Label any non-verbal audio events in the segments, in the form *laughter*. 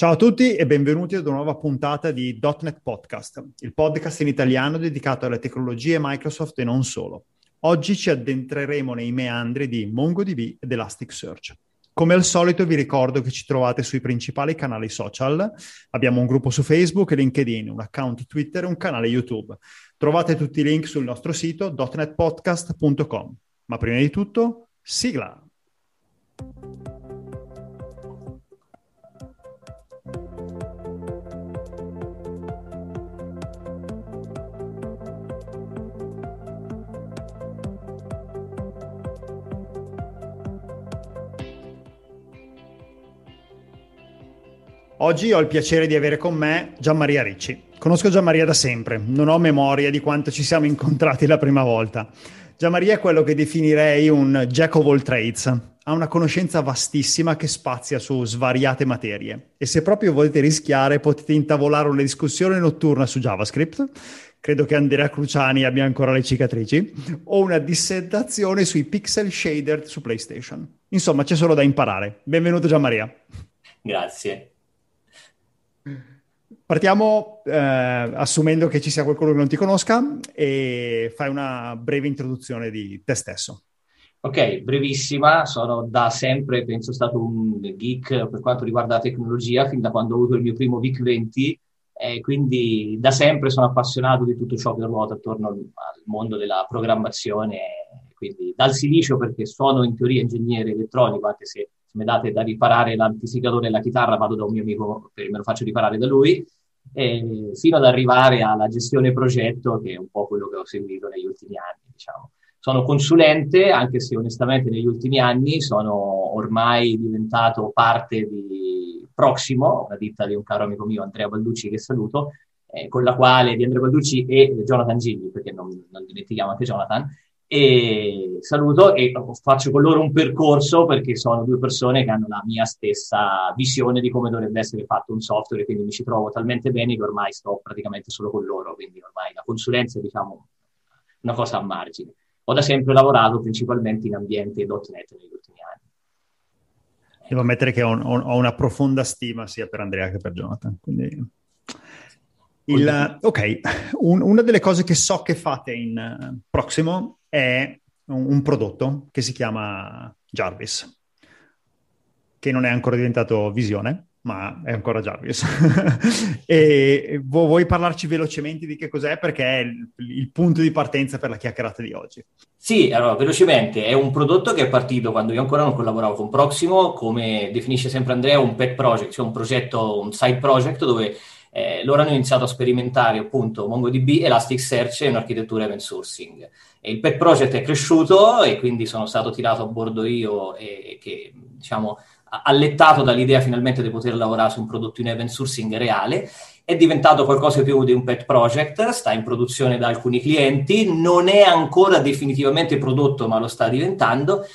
Ciao a tutti e benvenuti ad una nuova puntata di .NET Podcast, il podcast in italiano dedicato alle tecnologie Microsoft e non solo. Oggi ci addentreremo nei meandri di MongoDB ed Elasticsearch. Come al solito vi ricordo che ci trovate sui principali canali social. Abbiamo un gruppo su Facebook, LinkedIn, un account Twitter e un canale YouTube. Trovate tutti i link sul nostro sito .netpodcast.com. Ma prima di tutto, sigla! Oggi ho il piacere di avere con me Gianmaria Ricci. Conosco Gianmaria da sempre, non ho memoria di quanto ci siamo incontrati la prima volta. Gianmaria è quello che definirei un jack of all trades. Ha una conoscenza vastissima che spazia su svariate materie. E se proprio volete rischiare, potete intavolare una discussione notturna su JavaScript. Credo che Andrea Cruciani abbia ancora le cicatrici. O una dissertazione sui pixel shader su PlayStation. Insomma, c'è solo da imparare. Benvenuto Gianmaria. Grazie. Partiamo eh, assumendo che ci sia qualcuno che non ti conosca e fai una breve introduzione di te stesso. Ok, brevissima, sono da sempre, penso, stato un geek per quanto riguarda la tecnologia, fin da quando ho avuto il mio primo VIC 20, e quindi da sempre sono appassionato di tutto ciò che ruota attorno al mondo della programmazione, quindi dal silicio perché sono in teoria ingegnere elettronico, anche se se mi date da riparare l'amplificatore e la chitarra vado da un mio amico e me lo faccio riparare da lui, e fino ad arrivare alla gestione progetto, che è un po' quello che ho seguito negli ultimi anni, diciamo. Sono consulente, anche se onestamente negli ultimi anni sono ormai diventato parte di Proximo, una ditta di un caro amico mio, Andrea Balducci, che saluto, eh, con la quale di Andrea Balducci e Jonathan Gigli, perché non, non dimentichiamo anche Jonathan, e saluto e faccio con loro un percorso perché sono due persone che hanno la mia stessa visione di come dovrebbe essere fatto un software, quindi mi ci trovo talmente bene che ormai sto praticamente solo con loro, quindi ormai la consulenza è diciamo una cosa a margine. Ho da sempre lavorato principalmente in ambiente .NET negli ultimi anni. Devo ammettere che ho, ho una profonda stima sia per Andrea che per Jonathan, quindi il, ok, un, una delle cose che so che fate in uh, Proximo è un, prodotto che si chiama Jarvis, che non è ancora diventato visione, ma è ancora Jarvis. *laughs* e vuoi parlarci velocemente di che cos'è? Perché è il, il, punto di partenza per la chiacchierata di oggi. Sì, allora, velocemente, è un prodotto che è partito quando io ancora non collaboravo con Proximo, come definisce sempre Andrea, un pet project, cioè un progetto, un side project dove eh, loro hanno iniziato a sperimentare appunto MongoDB, Elasticsearch e un'architettura event sourcing. E il pet project è cresciuto e quindi sono stato tirato a bordo io e, e che diciamo allettato dall'idea finalmente di poter lavorare su un prodotto in event sourcing reale è diventato qualcosa più di un pet project, sta in produzione da alcuni clienti, non è ancora definitivamente prodotto, ma lo sta diventando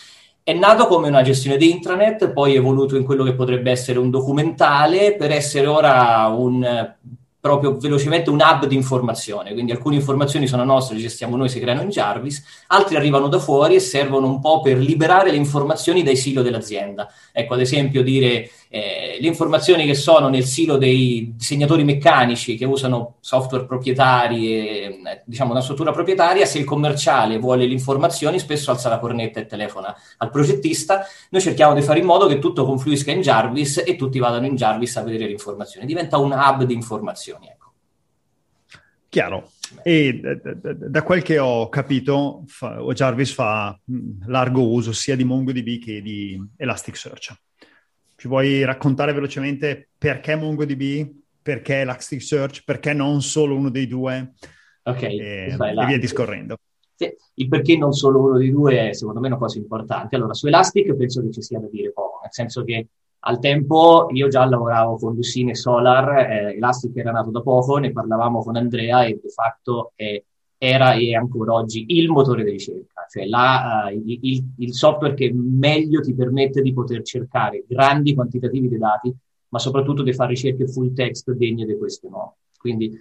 è nato come una gestione di intranet, poi è evoluto in quello che potrebbe essere un documentale per essere ora un proprio velocemente un hub di informazione, quindi alcune informazioni sono nostre, le gestiamo noi, si creano in Jarvis, altre arrivano da fuori e servono un po' per liberare le informazioni dai silo dell'azienda. Ecco, ad esempio dire eh, le informazioni che sono nel silo dei disegnatori meccanici che usano software proprietari e diciamo una struttura proprietaria, se il commerciale vuole le informazioni spesso alza la cornetta e telefona al progettista, noi cerchiamo di fare in modo che tutto confluisca in Jarvis e tutti vadano in Jarvis a vedere le informazioni, diventa un hub di informazioni. Ecco. Chiaro. E da quel che ho capito, fa, Jarvis fa largo uso sia di MongoDB che di Elasticsearch. Ci vuoi raccontare velocemente perché MongoDB, perché Elasticsearch, perché non solo uno dei due? Ok, e, e via discorrendo. Sì, il perché non solo uno dei due è secondo me una cosa importante. Allora, su Elastic penso che ci sia da dire poco, nel senso che al tempo io già lavoravo con Lucine Solar, eh, Elastic era nato da poco, ne parlavamo con Andrea e di fatto è, era e ancora oggi il motore di ricerca, cioè la, uh, il, il, software che meglio ti permette di poter cercare grandi quantitativi di dati, ma soprattutto di fare ricerche full text degne di queste no. Quindi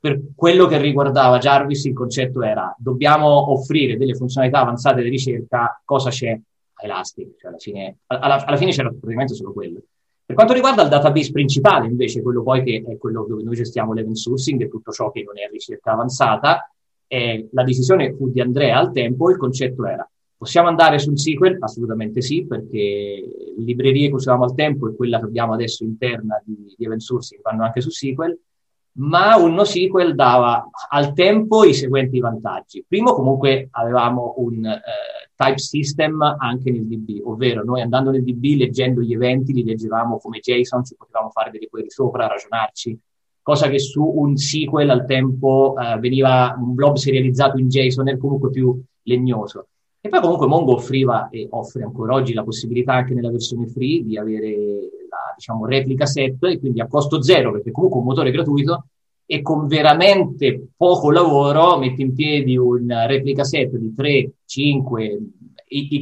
per quello che riguardava Jarvis il concetto era dobbiamo offrire delle funzionalità avanzate di ricerca, cosa c'è? Elastic, cioè alla fine, alla, alla fine c'era praticamente solo quello. Per quanto riguarda il database principale, invece, quello poi che è quello dove noi gestiamo l'event sourcing e tutto ciò che non è ricerca avanzata, eh, la decisione fu di Andrea al tempo, il concetto era possiamo andare sul SQL? Assolutamente sì, perché le librerie che usavamo al tempo e quella che abbiamo adesso interna di, di event sourcing vanno anche su SQL, ma un NoSQL dava al tempo i seguenti vantaggi. Primo, comunque avevamo un eh, type system anche nel DB, ovvero noi andando nel DB, leggendo gli eventi, li leggevamo come JSON, ci potevamo fare delle query sopra, ragionarci, cosa che su un SQL al tempo eh, veniva un blob serializzato in JSON, era comunque più legnoso. E poi comunque Mongo offriva e offre ancora oggi la possibilità anche nella versione free di avere la diciamo, replica set e quindi a costo zero, perché comunque un motore gratuito, e con veramente poco lavoro metti in piedi un replica set di 3, 5,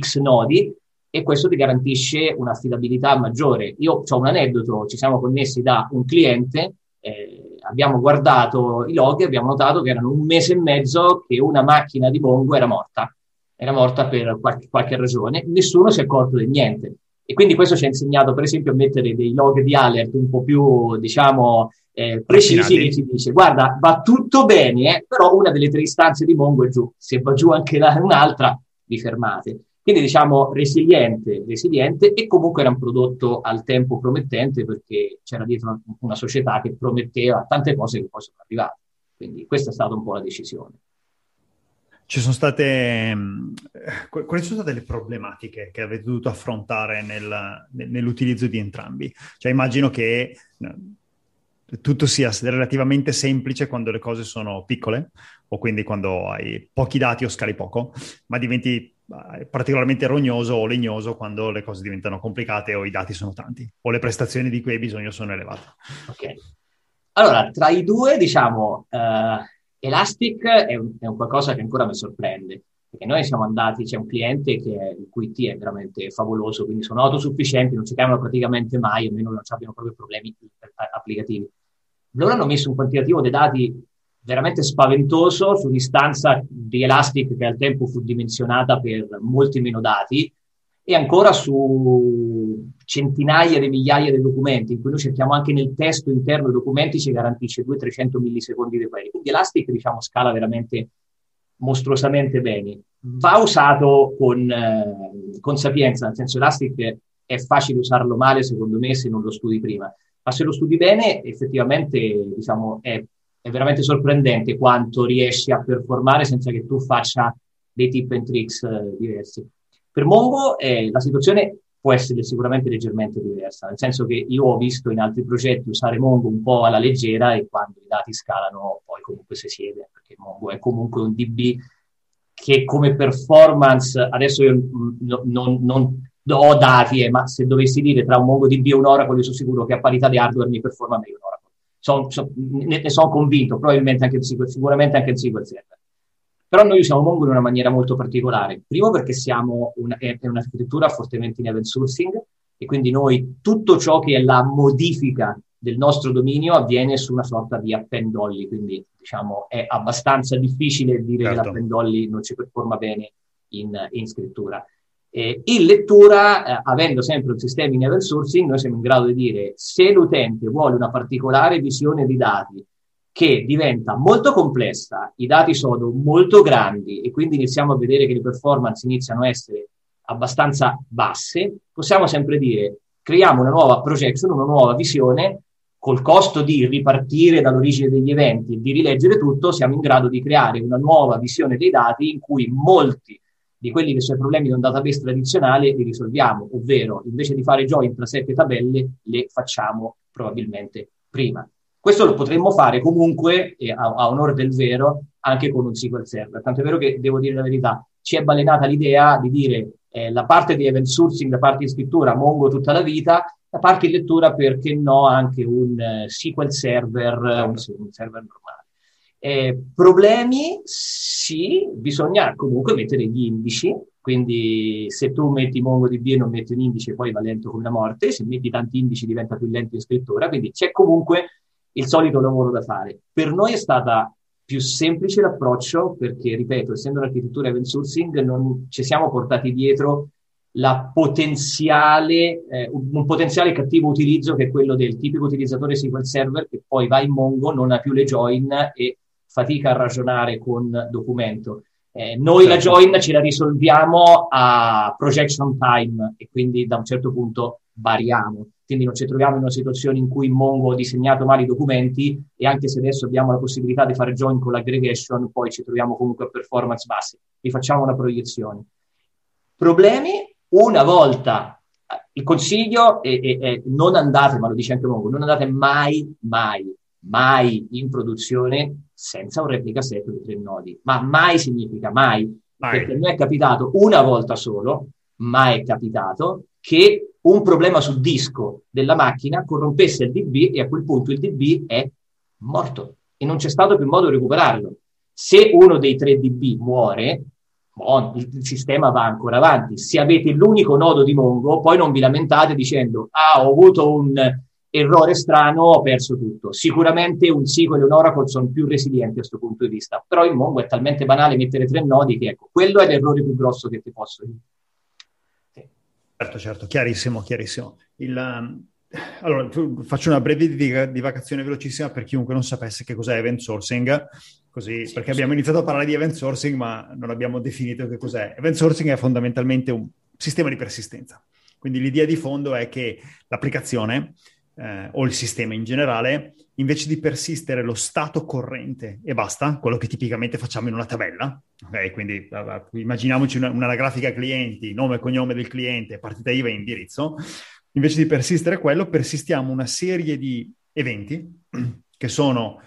x nodi e questo ti garantisce un'affidabilità maggiore. Io ho un aneddoto, ci siamo connessi da un cliente, eh, abbiamo guardato i log e abbiamo notato che erano un mese e mezzo che una macchina di Mongo era morta era morta per qualche, qualche ragione, nessuno si è accorto di niente. E quindi questo ci ha insegnato, per esempio, a mettere dei log di alert un po' più, diciamo, eh, precisi che ci dice, guarda, va tutto bene, eh, però una delle tre istanze di Mongo è giù. Se va giù anche la, un'altra, vi fermate. Quindi, diciamo, resiliente, resiliente e comunque era un prodotto al tempo promettente perché c'era dietro una società che prometteva tante cose che poi sono arrivate. Quindi questa è stata un po' la decisione. Ci sono state, mm, quali sono state le problematiche che avete dovuto affrontare nel, nell'utilizzo di entrambi? Cioè immagino che tutto sia relativamente semplice quando le cose sono piccole, o quindi quando hai pochi dati o scali poco, ma diventi particolarmente rognoso o legnoso quando le cose diventano complicate o i dati sono tanti, o le prestazioni di cui hai bisogno sono elevate. Ok. Allora, tra i due, diciamo... Uh Elastic è un, è un, qualcosa che ancora mi sorprende, perché noi siamo andati, c'è un cliente che il cui T è veramente favoloso, quindi sono autosufficienti, non ci chiamano praticamente mai, almeno non abbiano proprio problemi applicativi. Loro hanno messo un quantitativo dei dati veramente spaventoso su un'istanza di Elastic che al tempo fu dimensionata per molti meno dati e ancora su centinaia di migliaia di documenti, in cui noi cerchiamo anche nel testo interno dei documenti, ci garantisce 200-300 millisecondi di query. Quindi Elastic, diciamo, scala veramente mostruosamente bene. Va usato con, eh, con sapienza, nel senso Elastic è facile usarlo male, secondo me, se non lo studi prima. Ma se lo studi bene, effettivamente, diciamo, è, è veramente sorprendente quanto riesci a performare senza che tu faccia dei tip and tricks eh, diversi. Per Mongo eh, la situazione può essere sicuramente leggermente diversa, nel senso che io ho visto in altri progetti usare Mongo un po' alla leggera e quando i dati scalano poi comunque si siede, perché Mongo è comunque un DB che come performance, adesso io non, non, non ho dati, eh, ma se dovessi dire tra un MongoDB e un Oracle, io sono sicuro che a parità di hardware mi performa meglio un Oracle. Son, son, ne, ne sono convinto, probabilmente anche il SQL, sicuramente anche il SQL Server. Però noi usiamo Mongo in una maniera molto particolare. Primo perché siamo una, è, è un'architettura fortemente in event sourcing e quindi noi tutto ciò che è la modifica del nostro dominio avviene su una sorta di append only, quindi diciamo è abbastanza difficile dire certo. che l'append only non ci performa bene in, in scrittura. Eh, in lettura, eh, avendo sempre un sistema in event sourcing, noi siamo in grado di dire se l'utente vuole una particolare visione di dati che diventa molto complessa, i dati sono molto grandi e quindi iniziamo a vedere che le performance iniziano a essere abbastanza basse, possiamo sempre dire creiamo una nuova projection, una nuova visione, col costo di ripartire dall'origine degli eventi e di rileggere tutto, siamo in grado di creare una nuova visione dei dati in cui molti di quelli che sono i problemi di un database tradizionale li risolviamo, ovvero invece di fare join tra sette tabelle, le facciamo probabilmente prima. Questo lo potremmo fare comunque, eh, a, a onore del vero, anche con un SQL Server. Tanto è vero che, devo dire la verità, ci è balenata l'idea di dire eh, la parte di event sourcing, la parte di scrittura, Mongo tutta la vita, la parte di lettura, perché no, anche un uh, SQL Server, un, un server normale. Eh, problemi? Sì, bisogna comunque mettere gli indici, quindi se tu metti MongoDB e non metti un indice poi va lento come la morte, se metti tanti indici diventa più lento in scrittura, quindi c'è comunque il solito lavoro da fare. Per noi è stata più semplice l'approccio perché, ripeto, essendo un'architettura event sourcing, non ci siamo portati dietro potenziale, eh, un potenziale cattivo utilizzo che è quello del tipico utilizzatore SQL Server che poi va in Mongo, non ha più le join e fatica a ragionare con documento. Eh, noi certo. la join ce la risolviamo a projection time e quindi da un certo punto variamo. Quindi non ci troviamo in una situazione in cui Mongo ha disegnato male i documenti e anche se adesso abbiamo la possibilità di fare join con l'aggregation, poi ci troviamo comunque a performance basse. Rifacciamo una proiezione. Problemi? Una volta il consiglio è, è, è, non andate, ma lo dice anche Mongo, non andate mai, mai, mai in produzione senza un replica set di tre nodi. Ma mai significa mai, mai. perché mi è capitato una volta solo, ma è capitato che un problema sul disco della macchina corrompesse il DB e a quel punto il DB è morto e non c'è stato più modo di recuperarlo. Se uno dei tre DB muore, bon, il sistema va ancora avanti. Se avete l'unico nodo di Mongo, poi non vi lamentate dicendo ah, ho avuto un errore strano, ho perso tutto. Sicuramente un SQL e un Oracle sono più resilienti a questo punto di vista, però in Mongo è talmente banale mettere tre nodi che ecco, quello è l'errore più grosso che ti posso dire. Certo, certo, chiarissimo, chiarissimo. Il, um, allora, faccio una breve divagazione velocissima per chiunque non sapesse che cos'è event sourcing, così, sì, perché sì. abbiamo iniziato a parlare di event sourcing ma non abbiamo definito che cos'è. Event sourcing è fondamentalmente un sistema di persistenza. Quindi l'idea di fondo è che l'applicazione eh, o il sistema in generale, invece di persistere lo stato corrente e basta, quello che tipicamente facciamo in una tabella, ok? Quindi immaginiamoci una, una, grafica clienti, nome e cognome del cliente, partita IVA e indirizzo, invece di persistere quello, persistiamo una serie di eventi *clears throat* che sono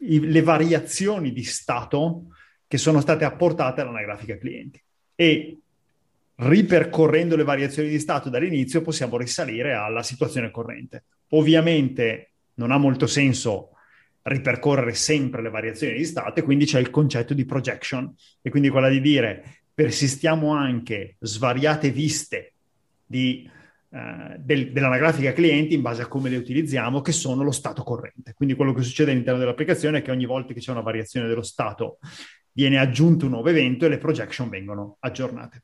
i, le variazioni di stato che sono state apportate alla grafica clienti. E ripercorrendo le variazioni di stato dall'inizio possiamo risalire alla situazione corrente. Ovviamente non ha molto senso ripercorrere sempre le variazioni di stato e quindi c'è il concetto di projection e quindi quella di dire persistiamo anche svariate viste di, uh, del, dell'anagrafica clienti in base a come le utilizziamo che sono lo stato corrente. Quindi quello che succede all'interno dell'applicazione è che ogni volta che c'è una variazione dello stato viene aggiunto un nuovo evento e le projection vengono aggiornate.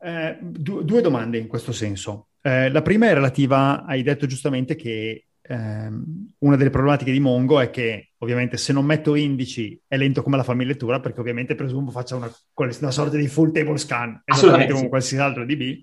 Eh, du- due domande in questo senso. Eh, la prima è relativa, hai detto giustamente che ehm, una delle problematiche di Mongo è che ovviamente se non metto indici è lento come la famiglia lettura perché ovviamente presumo faccia una, una sorta di full table scan esattamente come qualsiasi altro DB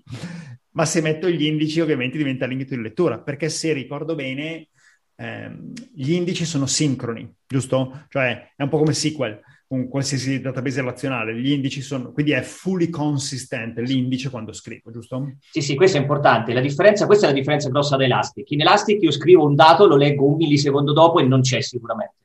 ma se metto gli indici ovviamente diventa lento di lettura perché se ricordo bene ehm, gli indici sono sincroni giusto? cioè è un po' come SQL con qualsiasi database relazionale, gli indici sono, quindi è fully consistent l'indice quando scrivo, giusto? Sì, sì, questo è importante. La differenza, questa è la differenza grossa da Elastic. In Elastic io scrivo un dato, lo leggo un millisecondo dopo e non c'è sicuramente.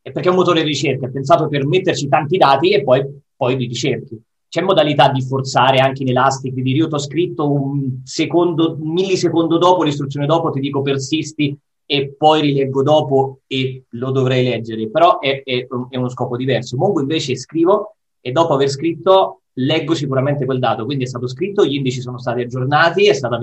È perché è un motore di ricerca, è pensato per metterci tanti dati e poi, poi li ricerchi. C'è modalità di forzare anche in Elastic, di dire io ti ho scritto un secondo, un millisecondo dopo, l'istruzione dopo, ti dico persisti e poi rileggo dopo e lo dovrei leggere, però è, è, è, uno scopo diverso. Mongo invece scrivo e dopo aver scritto leggo sicuramente quel dato, quindi è stato scritto, gli indici sono stati aggiornati, sono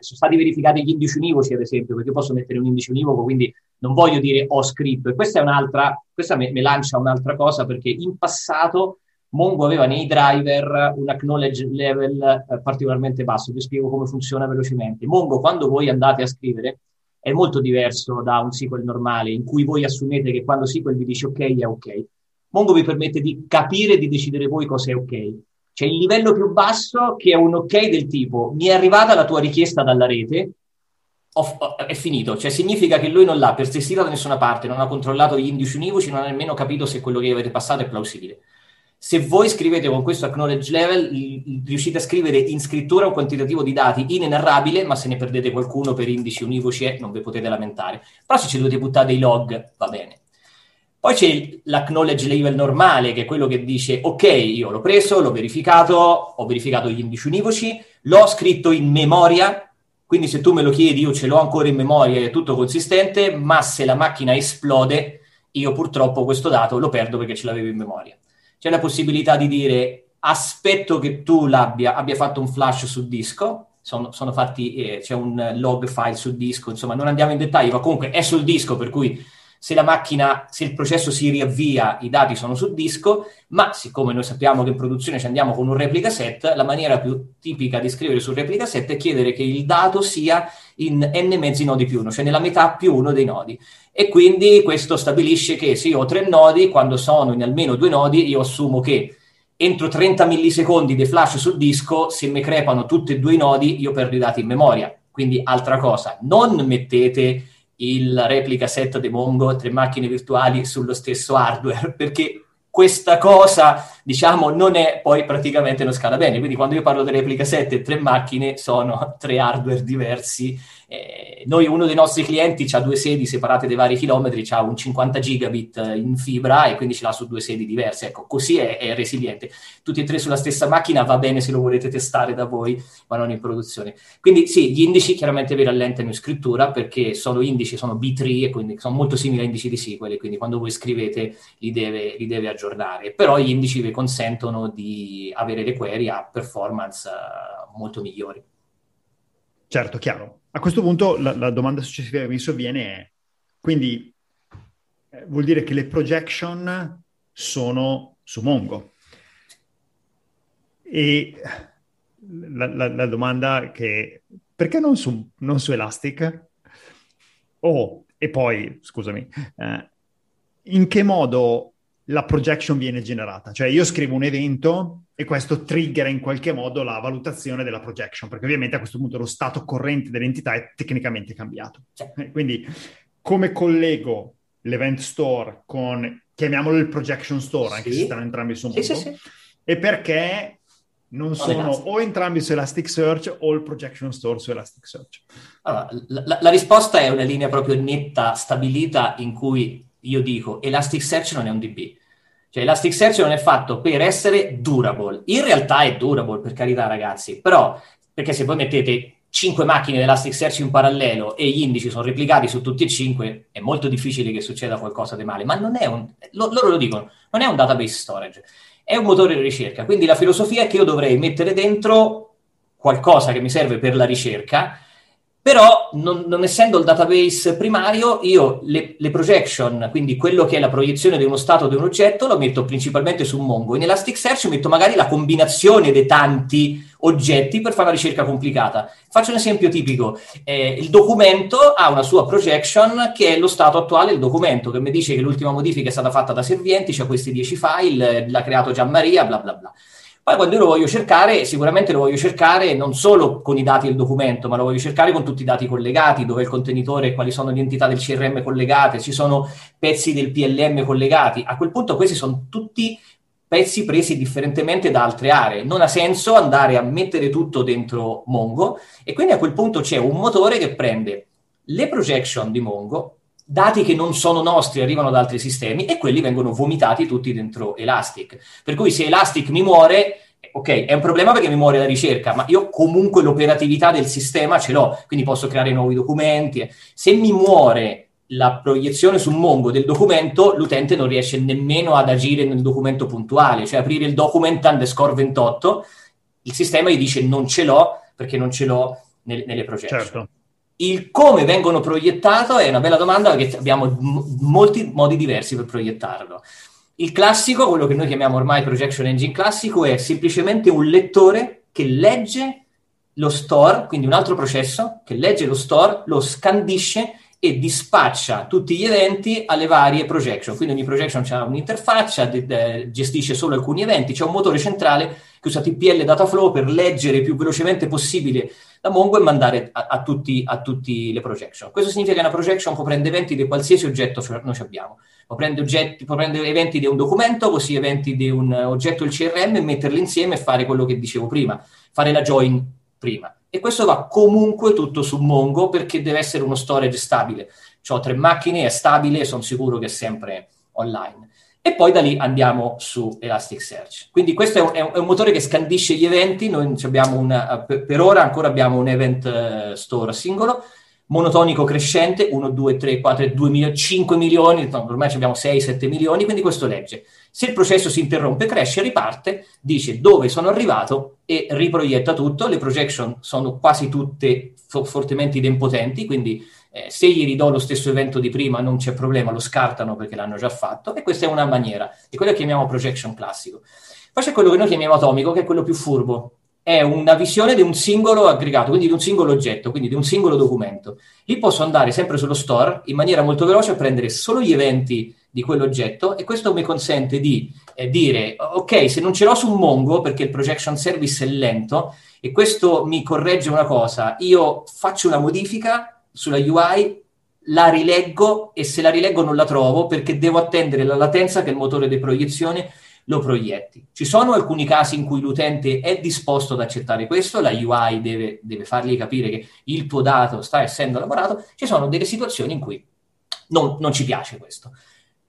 stati verificati gli indici univoci ad esempio, perché posso mettere un indice univoco, quindi non voglio dire ho scritto e questa è un'altra, questa mi lancia un'altra cosa perché in passato Mongo aveva nei driver un acknowledge level eh, particolarmente basso, vi spiego come funziona velocemente. Mongo quando voi andate a scrivere è molto diverso da un SQL normale in cui voi assumete che quando SQL vi dice ok è ok. Mongo vi permette di capire e di decidere voi cosa è ok. C'è il livello più basso che è un ok del tipo mi è arrivata la tua richiesta dalla rete, ho, è finito, cioè significa che lui non l'ha persistito da nessuna parte, non ha controllato gli indici univoci, non ha nemmeno capito se quello che avete passato è plausibile se voi scrivete con questo acknowledge level, riuscite a scrivere in scrittura un quantitativo di dati inenarrabile, ma se ne perdete qualcuno per indici univoci non vi potete lamentare. Però se ci dovete buttare dei log, va bene. Poi c'è l'acknowledge level normale, che è quello che dice, ok, io l'ho preso, l'ho verificato, ho verificato gli indici univoci, l'ho scritto in memoria, quindi se tu me lo chiedi io ce l'ho ancora in memoria, è tutto consistente, ma se la macchina esplode, io purtroppo questo dato lo perdo perché ce l'avevo in memoria c'è la possibilità di dire aspetto che tu l'abbia, abbia fatto un flash sul disco, sono, sono fatti, eh, c'è un log file sul disco, insomma non andiamo in dettaglio, ma comunque è sul disco, per cui se la macchina, se il processo si riavvia, i dati sono sul disco, ma siccome noi sappiamo che in produzione ci andiamo con un replica set, la maniera più tipica di scrivere sul replica set è chiedere che il dato sia in n mezzi nodi più uno, cioè nella metà più uno dei nodi. E quindi questo stabilisce che se io ho tre nodi, quando sono in almeno due nodi, io assumo che entro 30 millisecondi di flash sul disco, se mi crepano tutti e due i nodi, io perdo i dati in memoria. Quindi altra cosa, non mettete il replica set di Mongo, tre macchine virtuali sullo stesso hardware, perché questa cosa, diciamo, non è poi praticamente non scala bene. Quindi quando io parlo di replica 7, tre macchine sono *laughs* tre hardware diversi eh, noi, uno dei nostri clienti ha due sedi separate dei vari chilometri, ha un 50 gigabit in fibra e quindi ce l'ha su due sedi diverse. Ecco, così è, è, resiliente. Tutti e tre sulla stessa macchina va bene se lo volete testare da voi, ma non in produzione. Quindi sì, gli indici chiaramente vi rallentano in scrittura perché sono indici, sono B3 e quindi sono molto simili a indici di SQL, quindi quando voi scrivete li deve, li deve aggiornare. Però gli indici vi consentono di avere le query a performance uh, molto migliori. Certo, chiaro. A questo punto la, la domanda successiva che mi sovviene è, quindi eh, vuol dire che le projection sono su Mongo. E la, la, la domanda che, perché non su, non su Elastic? Oh, e poi, scusami, eh, in che modo la projection viene generata? Cioè io scrivo un evento e questo triggera in qualche modo la valutazione della projection, perché ovviamente a questo punto lo stato corrente dell'entità è tecnicamente cambiato. Eh, quindi come collego l'event store con, chiamiamolo il projection store, anche sì. se stanno entrambi su mondo, sì, sì, e perché non sono o entrambi su Elasticsearch o il projection store su Elasticsearch? Allora, la, la, risposta è una linea proprio netta, stabilita, in cui io dico Elasticsearch non è un DB cioè Elasticsearch non è fatto per essere durable. In realtà è durable, per carità ragazzi, però perché se voi mettete 5 macchine di Elasticsearch in parallelo e gli indici sono replicati su tutti e 5, è molto difficile che succeda qualcosa di male, ma non è un, lo, loro lo dicono, non è un database storage, è un motore di ricerca. Quindi la filosofia è che io dovrei mettere dentro qualcosa che mi serve per la ricerca però, non, non, essendo il database primario, io le, le, projection, quindi quello che è la proiezione di uno stato di un oggetto, lo metto principalmente su Mongo. In Elasticsearch metto magari la combinazione dei tanti oggetti per fare una ricerca complicata. Faccio un esempio tipico. Eh, il documento ha una sua projection che è lo stato attuale del documento, che mi dice che l'ultima modifica è stata fatta da Servienti, c'è questi 10 file, l'ha creato Gianmaria, bla bla bla. Poi quando io lo voglio cercare, sicuramente lo voglio cercare non solo con i dati del documento, ma lo voglio cercare con tutti i dati collegati, dove il contenitore, quali sono le entità del CRM collegate, ci sono pezzi del PLM collegati. A quel punto questi sono tutti pezzi presi differentemente da altre aree. Non ha senso andare a mettere tutto dentro Mongo e quindi a quel punto c'è un motore che prende le projection di Mongo, dati che non sono nostri arrivano da altri sistemi e quelli vengono vomitati tutti dentro Elastic. Per cui se Elastic mi muore, ok, è un problema perché mi muore la ricerca, ma io comunque l'operatività del sistema ce l'ho, quindi posso creare nuovi documenti. Se mi muore la proiezione su Mongo del documento, l'utente non riesce nemmeno ad agire nel documento puntuale, cioè aprire il document underscore 28, il sistema gli dice non ce l'ho perché non ce l'ho nel, nelle progettazioni. Certo. Il come vengono proiettato è una bella domanda perché abbiamo molti modi diversi per proiettarlo. Il classico, quello che noi chiamiamo ormai projection engine classico, è semplicemente un lettore che legge lo store, quindi un altro processo che legge lo store, lo scandisce e dispaccia tutti gli eventi alle varie projection. Quindi ogni projection ha un'interfaccia, de- de- gestisce solo alcuni eventi, c'è un motore centrale che usa TPL Dataflow per leggere il più velocemente possibile da Mongo e mandare a, a, tutti, a tutti le projection. Questo significa che una projection può prendere eventi di qualsiasi oggetto noi abbiamo. Può prendere, oggetti, può prendere eventi di un documento, così eventi di un oggetto del CRM, metterli insieme e fare quello che dicevo prima, fare la join prima. E questo va comunque tutto su Mongo perché deve essere uno storage stabile. Ho tre macchine, è stabile, sono sicuro che è sempre online e poi da lì andiamo su Elasticsearch. Quindi questo è un, è un motore che scandisce gli eventi, noi una, per, ora ancora abbiamo un event uh, store singolo, monotonico crescente, 1, 2, 3, 4, 2, 5 milioni, ormai abbiamo 6, 7 milioni, quindi questo legge. Se il processo si interrompe, cresce, riparte, dice dove sono arrivato e riproietta tutto. Le projection sono quasi tutte fo- fortemente idempotenti, quindi eh, se gli ridò lo stesso evento di prima non c'è problema, lo scartano perché l'hanno già fatto e questa è una maniera, e quello che chiamiamo projection classico. Poi c'è quello che noi chiamiamo atomico, che è quello più furbo, è una visione di un singolo aggregato, quindi di un singolo oggetto, quindi di un singolo documento. Lì posso andare sempre sullo store in maniera molto veloce a prendere solo gli eventi di quell'oggetto e questo mi consente di eh, dire ok, se non ce l'ho su Mongo perché il projection service è lento e questo mi corregge una cosa, io faccio una modifica sulla UI, la rileggo e se la rileggo non la trovo perché devo attendere la latenza che il motore di proiezione lo proietti. Ci sono alcuni casi in cui l'utente è disposto ad accettare questo, la UI deve, deve fargli capire che il tuo dato sta essendo elaborato, ci sono delle situazioni in cui non, non ci piace questo.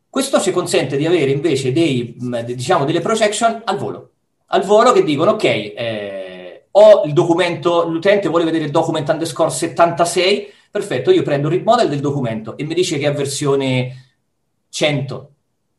Questo ci consente di avere invece dei, diciamo, delle projection al volo, al volo che dicono ok, eh, ho il documento, l'utente vuole vedere il document underscore 76, Perfetto, io prendo il read model del documento e mi dice che è versione 100.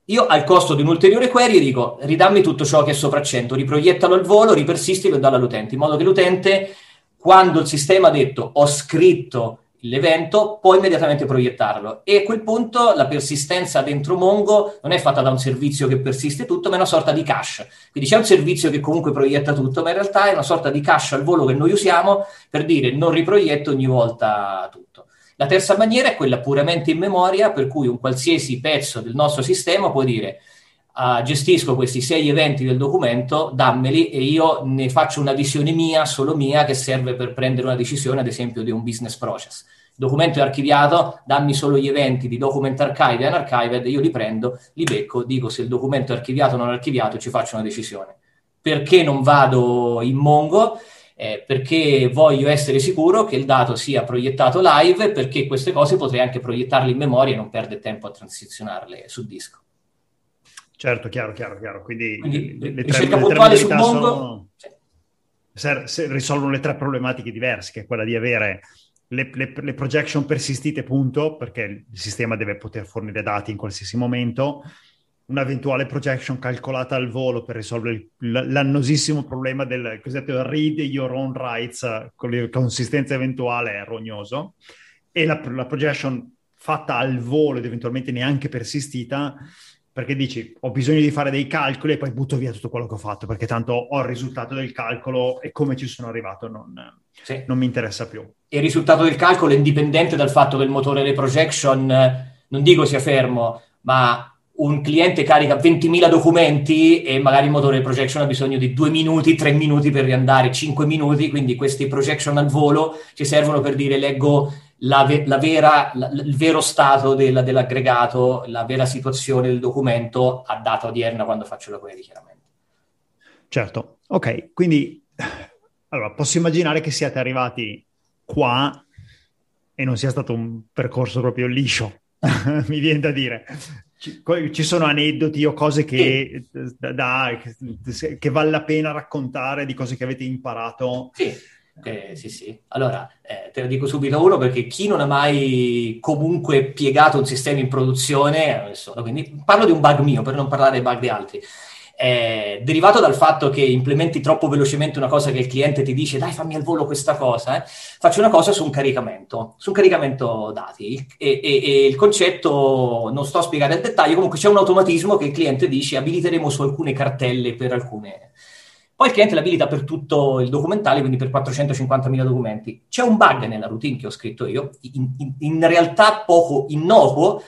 Io al costo di un'ulteriore query dico ridammi tutto ciò che è sopra 100, riproiettalo al volo, ripersistilo e dallo all'utente, in modo che l'utente, quando il sistema ha detto ho scritto l'evento, può immediatamente proiettarlo. E a quel punto la persistenza dentro Mongo non è fatta da un servizio che persiste tutto, ma è una sorta di cache. Quindi c'è un servizio che comunque proietta tutto, ma in realtà è una sorta di cache al volo che noi usiamo per dire non riproietto ogni volta tutto. La terza maniera è quella puramente in memoria, per cui un qualsiasi pezzo del nostro sistema può dire uh, gestisco questi sei eventi del documento, dammeli e io ne faccio una visione mia, solo mia, che serve per prendere una decisione, ad esempio, di un business process. Il documento è archiviato, dammi solo gli eventi di document archive e unarchived, io li prendo, li becco, dico se il documento è archiviato o non archiviato, ci faccio una decisione. Perché non vado in Mongo? Eh, perché voglio essere sicuro che il dato sia proiettato live, perché queste cose potrei anche proiettarle in memoria e non perdere tempo a transizionarle sul disco. Certo, chiaro, chiaro, chiaro. Quindi, Quindi le, le tre, puntuale su Mongo sono... sì. risolvono le tre problematiche diverse, che è quella di avere le, le, le, projection persistite, punto, perché il sistema deve poter fornire dati in qualsiasi momento, un'eventuale projection calcolata al volo per risolvere il, l'annosissimo problema del cosiddetto read your own rights con la consistenza eventuale è rognoso, e la, la projection fatta al volo ed eventualmente neanche persistita perché dici ho bisogno di fare dei calcoli e poi butto via tutto quello che ho fatto perché tanto ho il risultato del calcolo e come ci sono arrivato non, sì. non mi interessa più. Il risultato del calcolo è indipendente dal fatto che il motore delle projection, non dico sia fermo, ma un cliente carica 20.000 documenti e magari il motore delle projection ha bisogno di 2 minuti, 3 minuti per riandare, 5 minuti, quindi questi projection al volo ci servono per dire leggo la, la vera, la, il vero stato del, dell'aggregato, la vera situazione del documento a data odierna quando faccio la query, chiaramente. Certo, ok, quindi allora, posso immaginare che siate arrivati qua e non sia stato un percorso proprio liscio, *laughs* mi viene da dire. Ci, ci, sono aneddoti o cose che, sì. da, che, che, vale la pena raccontare di cose che avete imparato? Sì eh, sì, sì. Allora, eh, te lo dico subito uno perché chi non ha mai comunque piegato un sistema in produzione, adesso, quindi parlo di un bug mio per non parlare dei bug di altri, è derivato dal fatto che implementi troppo velocemente una cosa che il cliente ti dice dai fammi al volo questa cosa, eh. faccio una cosa su un caricamento, su un caricamento dati e, e, e, il concetto non sto a spiegare il dettaglio, comunque c'è un automatismo che il cliente dice abiliteremo su alcune cartelle per alcune poi il cliente l'abilita per tutto il documentale, quindi per 450.000 documenti. C'è un bug nella routine che ho scritto io, in, in, in realtà poco innocuo,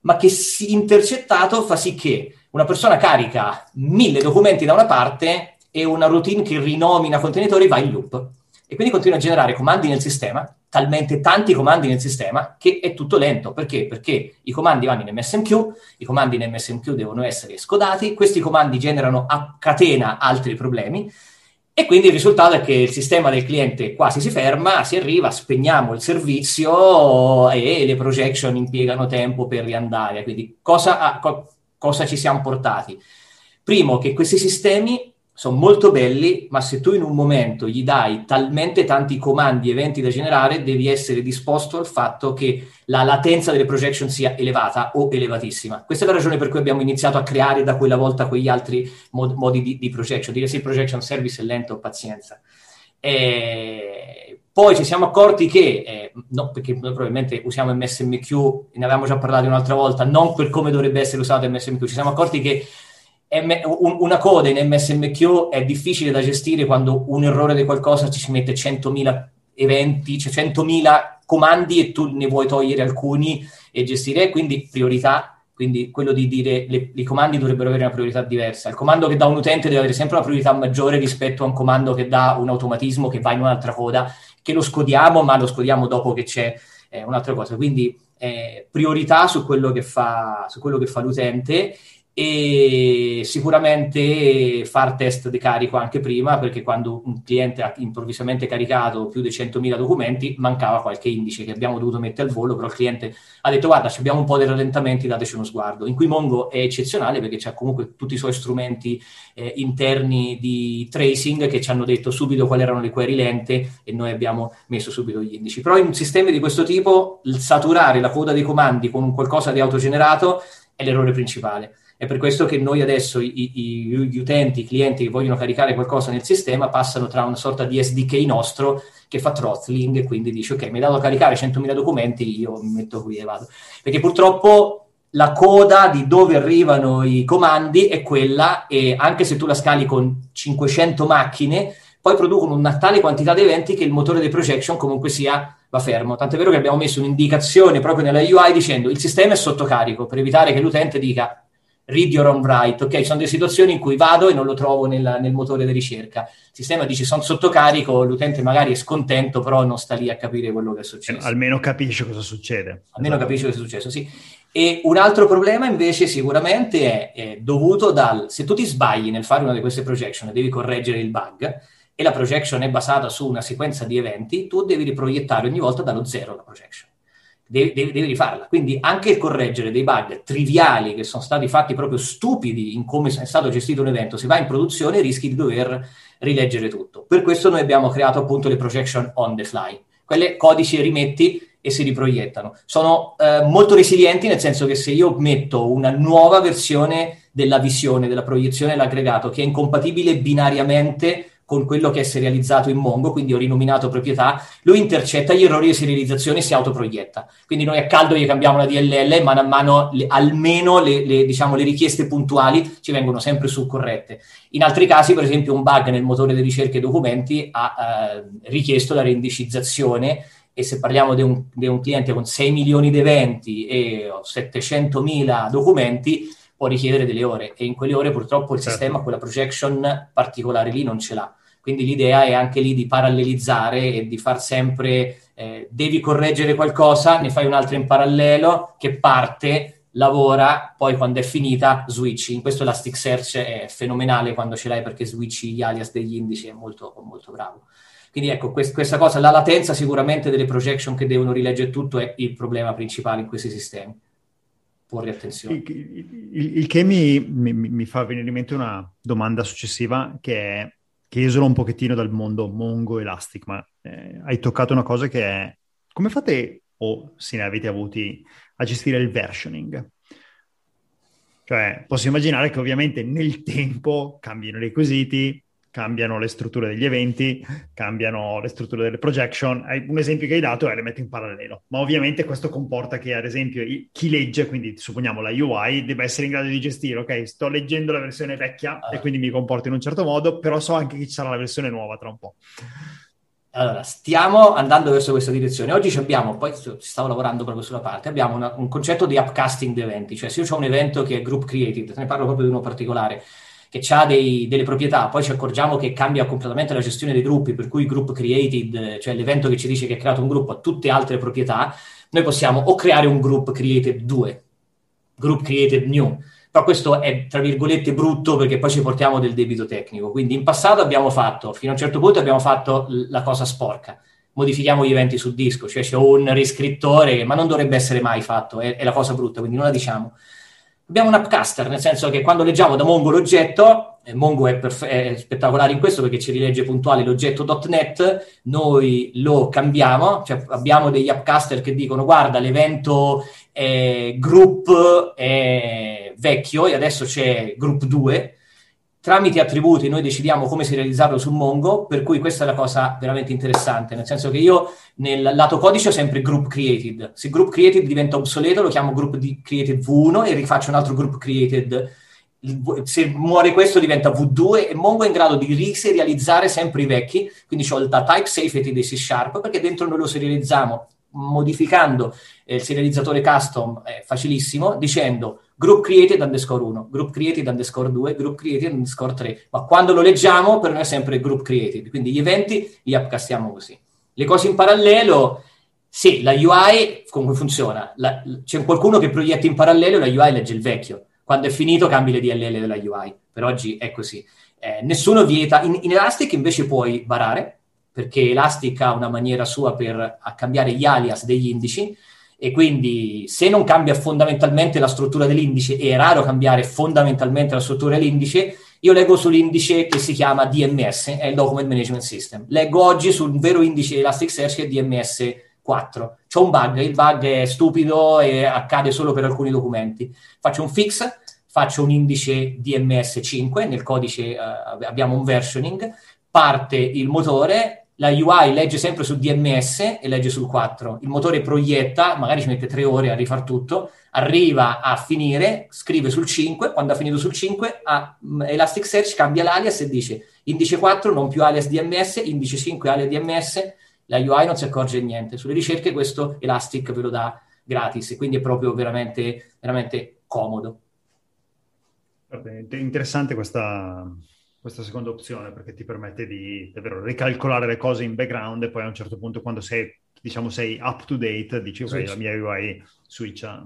ma che si intercettato fa sì che una persona carica mille documenti da una parte e una routine che rinomina contenitori va in loop e quindi continua a generare comandi nel sistema, talmente tanti comandi nel sistema che è tutto lento. Perché? Perché i comandi vanno in MSMQ, i comandi in MSMQ devono essere scodati, questi comandi generano a catena altri problemi e quindi il risultato è che il sistema del cliente quasi si ferma, si arriva, spegniamo il servizio e le projection impiegano tempo per riandare. Quindi cosa, cosa ci siamo portati? Primo, che questi sistemi sono molto belli, ma se tu in un momento gli dai talmente tanti comandi, eventi da generare, devi essere disposto al fatto che la latenza delle projection sia elevata o elevatissima. Questa è la ragione per cui abbiamo iniziato a creare da quella volta quegli altri mod- modi di, di projection. Dire se il projection service è lento, pazienza. E Poi ci siamo accorti che, eh, no, perché noi probabilmente usiamo MSMQ, ne avevamo già parlato un'altra volta, non per come dovrebbe essere usato MSMQ, ci siamo accorti che una coda in MSMQ è difficile da gestire quando un errore di qualcosa ci si mette 100.000 eventi, cioè 100.000 comandi e tu ne vuoi togliere alcuni e gestire, quindi priorità quindi quello di dire le, i comandi dovrebbero avere una priorità diversa. Il comando che dà un utente deve avere sempre una priorità maggiore rispetto a un comando che dà un automatismo che va in un'altra coda, che lo scodiamo, ma lo scodiamo dopo che c'è eh, un'altra cosa. Quindi eh, priorità su quello fa, su quello che fa l'utente e sicuramente far test di carico anche prima perché quando un cliente ha improvvisamente caricato più di 100.000 documenti mancava qualche indice che abbiamo dovuto mettere al volo però il cliente ha detto guarda abbiamo un po' di rallentamenti dateci uno sguardo. In cui Mongo è eccezionale perché ha comunque tutti i suoi strumenti eh, interni di tracing che ci hanno detto subito quali erano le query lente e noi abbiamo messo subito gli indici. Però in un sistema di questo tipo il saturare la coda dei comandi con qualcosa di autogenerato è l'errore principale è per questo che noi adesso i, i, gli utenti, i clienti che vogliono caricare qualcosa nel sistema passano tra una sorta di SDK nostro che fa throttling e quindi dice ok, mi hai dato a caricare 100.000 documenti, io mi metto qui e vado. Perché purtroppo la coda di dove arrivano i comandi è quella e anche se tu la scali con 500 macchine, poi producono una tale quantità di eventi che il motore di projection comunque sia va fermo. Tant'è vero che abbiamo messo un'indicazione proprio nella UI dicendo il sistema è sotto carico per evitare che l'utente dica read your own write, ok? Sono delle situazioni in cui vado e non lo trovo nel, nel motore di ricerca. Il sistema dice sono sotto carico, l'utente magari è scontento, però non sta lì a capire quello che è successo. Almeno capisce cosa succede. Almeno esatto. capisce cosa è successo, sì. E un altro problema invece sicuramente è, è, dovuto dal... Se tu ti sbagli nel fare una di queste projection e devi correggere il bug, e la projection è basata su una sequenza di eventi, tu devi riproiettare ogni volta dallo zero la projection devi, devi, devi, rifarla. Quindi anche correggere dei bug triviali che sono stati fatti proprio stupidi in come è stato gestito un evento, se va in produzione rischi di dover rileggere tutto. Per questo noi abbiamo creato appunto le projection on the fly. Quelle codici rimetti e si riproiettano. Sono eh, molto resilienti nel senso che se io metto una nuova versione della visione, della proiezione dell'aggregato che è incompatibile binariamente con quello che è serializzato in Mongo, quindi ho rinominato proprietà, lui intercetta gli errori di serializzazione e si autoproietta. Quindi noi a caldo gli cambiamo la DLL e mano a mano le, almeno le, le, diciamo, le, richieste puntuali ci vengono sempre su corrette. In altri casi, per esempio, un bug nel motore di ricerca e documenti ha eh, richiesto la reindicizzazione e se parliamo di un, di un cliente con 6 milioni di eventi e 700 mila documenti, può richiedere delle ore e in quelle ore purtroppo il certo. sistema quella projection particolare lì non ce l'ha. Quindi l'idea è anche lì di parallelizzare e di far sempre, eh, devi correggere qualcosa, ne fai un'altra in parallelo che parte, lavora, poi quando è finita switchi. In questo Elasticsearch è fenomenale quando ce l'hai perché switchi gli alias degli indici, è molto, molto bravo. Quindi ecco, quest- questa cosa, la latenza sicuramente delle projection che devono rileggere tutto è il problema principale in questi sistemi. Porre attenzione. Il, il, il che mi, mi, mi, fa venire in mente una domanda successiva che è che esula un pochettino dal mondo Mongo Elastic, ma eh, hai toccato una cosa che è come fate, o se ne avete avuti, a gestire il versioning? Cioè, posso immaginare che ovviamente nel tempo cambino i requisiti, cambiano le strutture degli eventi, cambiano le strutture delle projection. Un esempio che hai dato è le metto in parallelo, ma ovviamente questo comporta che ad esempio chi legge, quindi supponiamo la UI, debba essere in grado di gestire, ok, sto leggendo la versione vecchia ah. e quindi mi comporto in un certo modo, però so anche che ci sarà la versione nuova tra un po'. Allora, stiamo andando verso questa direzione. Oggi abbiamo, poi stavo lavorando proprio sulla parte, abbiamo una, un concetto di upcasting di eventi, cioè se io ho un evento che è group created, te ne parlo proprio di uno particolare, che ha delle proprietà, poi ci accorgiamo che cambia completamente la gestione dei gruppi, per cui group created, cioè l'evento che ci dice che è creato un gruppo, ha tutte altre proprietà, noi possiamo o creare un group created 2, group created new, però questo è tra virgolette brutto perché poi ci portiamo del debito tecnico. Quindi in passato abbiamo fatto, fino a un certo punto abbiamo fatto la cosa sporca. Modifichiamo gli eventi sul disco, cioè c'è un riscrittore, ma non dovrebbe essere mai fatto, è, è la cosa brutta, quindi non la diciamo. Abbiamo un upcaster, nel senso che quando leggiamo da Mongo l'oggetto, e Mongo è, perfe- è, spettacolare in questo perché ci rilegge puntuale l'oggetto.net, noi lo cambiamo, cioè abbiamo degli upcaster che dicono guarda l'evento eh, group è vecchio e adesso c'è group 2, tramite attributi noi decidiamo come serializzarlo sul Mongo, per cui questa è la cosa veramente interessante, nel senso che io nel lato codice ho sempre group created. Se group created diventa obsoleto lo chiamo group created V1 e rifaccio un altro group created. Se muore questo diventa V2 e Mongo è in grado di riserializzare sempre i vecchi, quindi ho il type safety dei C Sharp perché dentro noi lo serializziamo modificando eh, il serializzatore custom è facilissimo, dicendo group created underscore 1, group created underscore 2, group created underscore 3, ma quando lo leggiamo per noi è sempre group created, quindi gli eventi li upcastiamo così. Le cose in parallelo, sì, la UI come funziona? La, c'è qualcuno che proietta in parallelo la UI legge il vecchio. Quando è finito cambi le DLL della UI. Per oggi è così. Eh, nessuno vieta. In, in Elastic invece puoi barare, perché Elastic ha una maniera sua per cambiare gli alias degli indici e quindi se non cambia fondamentalmente la struttura dell'indice, e è raro cambiare fondamentalmente la struttura dell'indice, io leggo sull'indice che si chiama DMS, è il Document Management System. Leggo oggi sul vero indice Elasticsearch che è DMS 4. C'è un bug, il bug è stupido e accade solo per alcuni documenti. Faccio un fix, faccio un indice DMS 5, nel codice uh, abbiamo un versioning, parte il motore, la UI legge sempre su DMS e legge sul 4. Il motore proietta, magari ci mette tre ore a rifare tutto, arriva a finire, scrive sul 5, quando ha finito sul 5, a mm, Elasticsearch cambia l'alias e dice indice 4 non più alias DMS, indice 5 alias DMS, la UI non si accorge niente. Sulle ricerche questo Elastic ve lo dà gratis quindi è proprio veramente, veramente comodo. Interessante questa, questa seconda opzione perché ti permette di davvero ricalcolare le cose in background e poi a un certo punto quando sei, diciamo, sei up to date dici ok, switch. la mia UI switcha.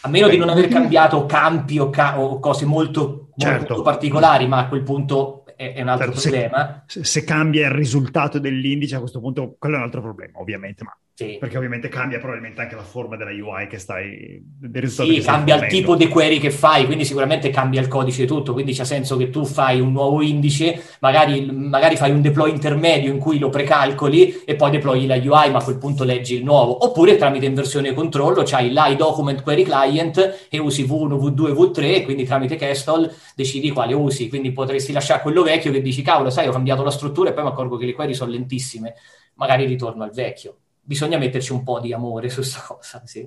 A meno Beh, di non aver cambiato campi o, ca- o cose molto, certo. molto, particolari, ma a quel punto è, è un altro certo, problema. Se, se, cambia il risultato dell'indice a questo punto quello è un altro problema, ovviamente, ma sì. Perché ovviamente cambia probabilmente anche la forma della UI che stai... Del risultato sì, cambia il tipo di query che fai, quindi sicuramente cambia il codice e tutto, quindi c'è senso che tu fai un nuovo indice, magari, magari fai un deploy intermedio in cui lo precalcoli e poi deployi la UI, ma a quel punto leggi il nuovo. Oppure tramite inversione controllo c'hai l'iDocument Query Client e usi V1, V2, V3 e quindi tramite Castle decidi quale usi. Quindi potresti lasciare quello vecchio che dici, cavolo, sai, ho cambiato la struttura e poi mi accorgo che le query sono lentissime. Magari ritorno al vecchio bisogna metterci un po' di amore su questa cosa, sì.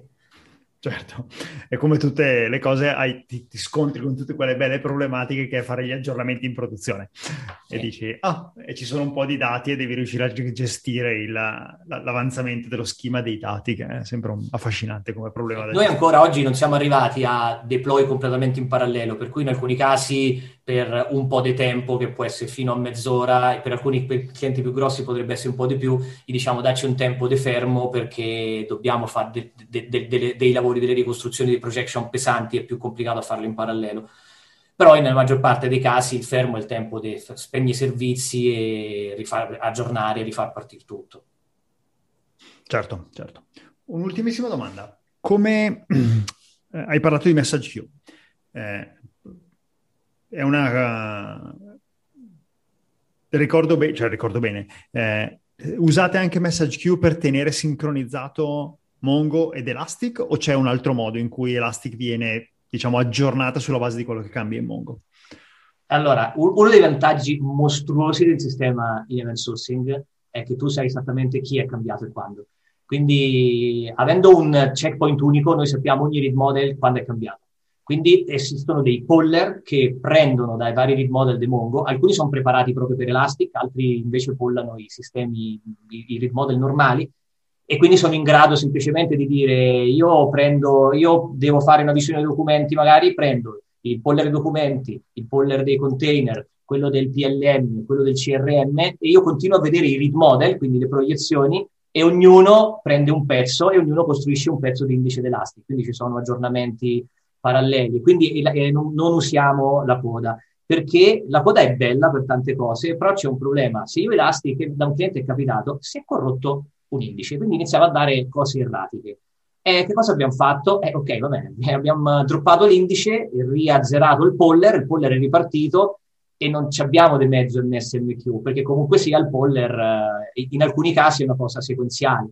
Certo, e come tutte le cose hai, ti, ti, scontri con tutte quelle belle problematiche che è fare gli aggiornamenti in produzione. Sì. E dici, ah, e ci sono un po' di dati e devi riuscire a gestire il, l'avanzamento dello schema dei dati, che è sempre un, affascinante come problema. Noi ancora oggi non siamo arrivati a deploy completamente in parallelo, per cui in alcuni casi per un po' di tempo, che può essere fino a mezz'ora, e per alcuni clienti più grossi potrebbe essere un po' di più, gli diciamo dacci un tempo di fermo perché dobbiamo fare de- de- de- dei lavori, delle ricostruzioni di projection pesanti, è più complicato farlo in parallelo. Però nella maggior parte dei casi il fermo è il tempo di spegnere i servizi e rifar, aggiornare e rifar partire tutto. Certo, certo. Un'ultimissima domanda. Come *clears throat* eh, hai parlato di message queue? Eh, è una... Uh, ricordo, be- cioè, ricordo bene, eh, usate anche message queue per tenere sincronizzato Mongo ed Elastic o c'è un altro modo in cui Elastic viene, diciamo, aggiornata sulla base di quello che cambia in Mongo? Allora, uno dei vantaggi mostruosi del sistema event sourcing è che tu sai esattamente chi è cambiato e quando. Quindi, avendo un checkpoint unico, noi sappiamo ogni read model quando è cambiato. Quindi esistono dei poller che prendono dai vari read model di Mongo, alcuni sono preparati proprio per Elastic, altri invece pollano i sistemi, i, i read model normali, e quindi sono in grado semplicemente di dire io prendo, io devo fare una visione dei documenti, magari prendo il poller dei documenti, il poller dei container, quello del PLM, quello del CRM e io continuo a vedere i read model, quindi le proiezioni, e ognuno prende un pezzo e ognuno costruisce un pezzo di indice d'Elastic, quindi ci sono aggiornamenti paralleli, quindi eh, non, non usiamo la coda perché la coda è bella per tante cose, però c'è un problema. Se io Elastic, da un cliente è capitato, si è corrotto un indice, quindi iniziava a dare cose erratiche. E che cosa abbiamo fatto? Eh, ok, va bene, *laughs* abbiamo droppato l'indice, riazzerato il poller, il poller è ripartito e non ci abbiamo di mezzo il NSMQ, perché comunque sia il poller eh, in alcuni casi è una cosa sequenziale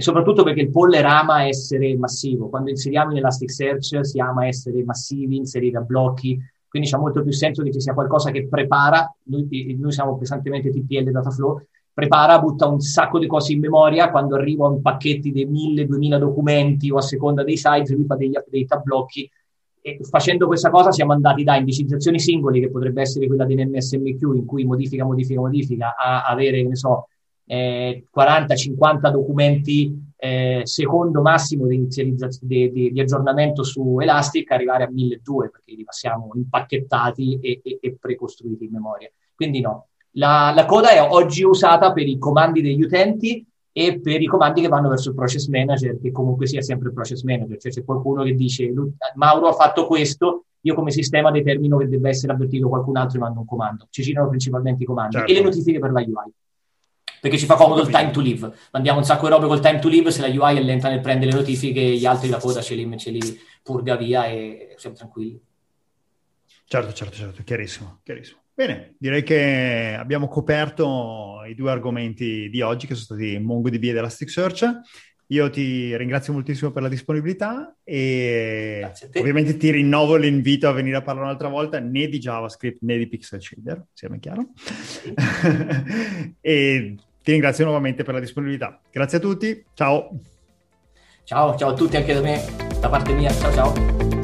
e soprattutto perché il poller ama essere massivo. Quando inseriamo in Elasticsearch si ama essere massivi, inserire a blocchi, quindi c'è molto più senso che ci sia qualcosa che prepara, noi, noi siamo pesantemente TPL Dataflow, prepara, butta un sacco di cose in memoria, quando arrivano in pacchetti di 1000-2000 documenti o a seconda dei size, lui fa degli update a blocchi e facendo questa cosa siamo andati da indicizzazioni singoli, che potrebbe essere quella dell'MSMQ, in cui modifica, modifica, modifica, a avere, ne so, eh, 40-50 documenti eh, secondo massimo di, di, di, di, aggiornamento su Elastic, arrivare a 1200 perché li passiamo impacchettati e, e, e precostruiti in memoria. Quindi no, la, la, coda è oggi usata per i comandi degli utenti e per i comandi che vanno verso il process manager, che comunque sia sempre il process manager. Cioè c'è qualcuno che dice Mauro ha fatto questo, io come sistema determino che deve essere avvertito qualcun altro e mando un comando. Ci girano principalmente i comandi certo. e le notifiche per la UI. Perché ci fa comodo il time to live. Mandiamo un sacco di robe col time to live, se la UI è lenta nel prendere le notifiche, gli altri la coda ce li, ce li purga via e siamo tranquilli. Certo, certo, certo, chiarissimo, chiarissimo. Bene, direi che abbiamo coperto i due argomenti di oggi che sono stati MongoDB ed Elasticsearch. Io ti ringrazio moltissimo per la disponibilità e ovviamente ti rinnovo l'invito a venire a parlare un'altra volta né di JavaScript né di Pixel Shader, sia ben chiaro. *laughs* e ti ringrazio nuovamente per la disponibilità. Grazie a tutti, ciao. Ciao, ciao a tutti anche da me, da parte mia, ciao ciao.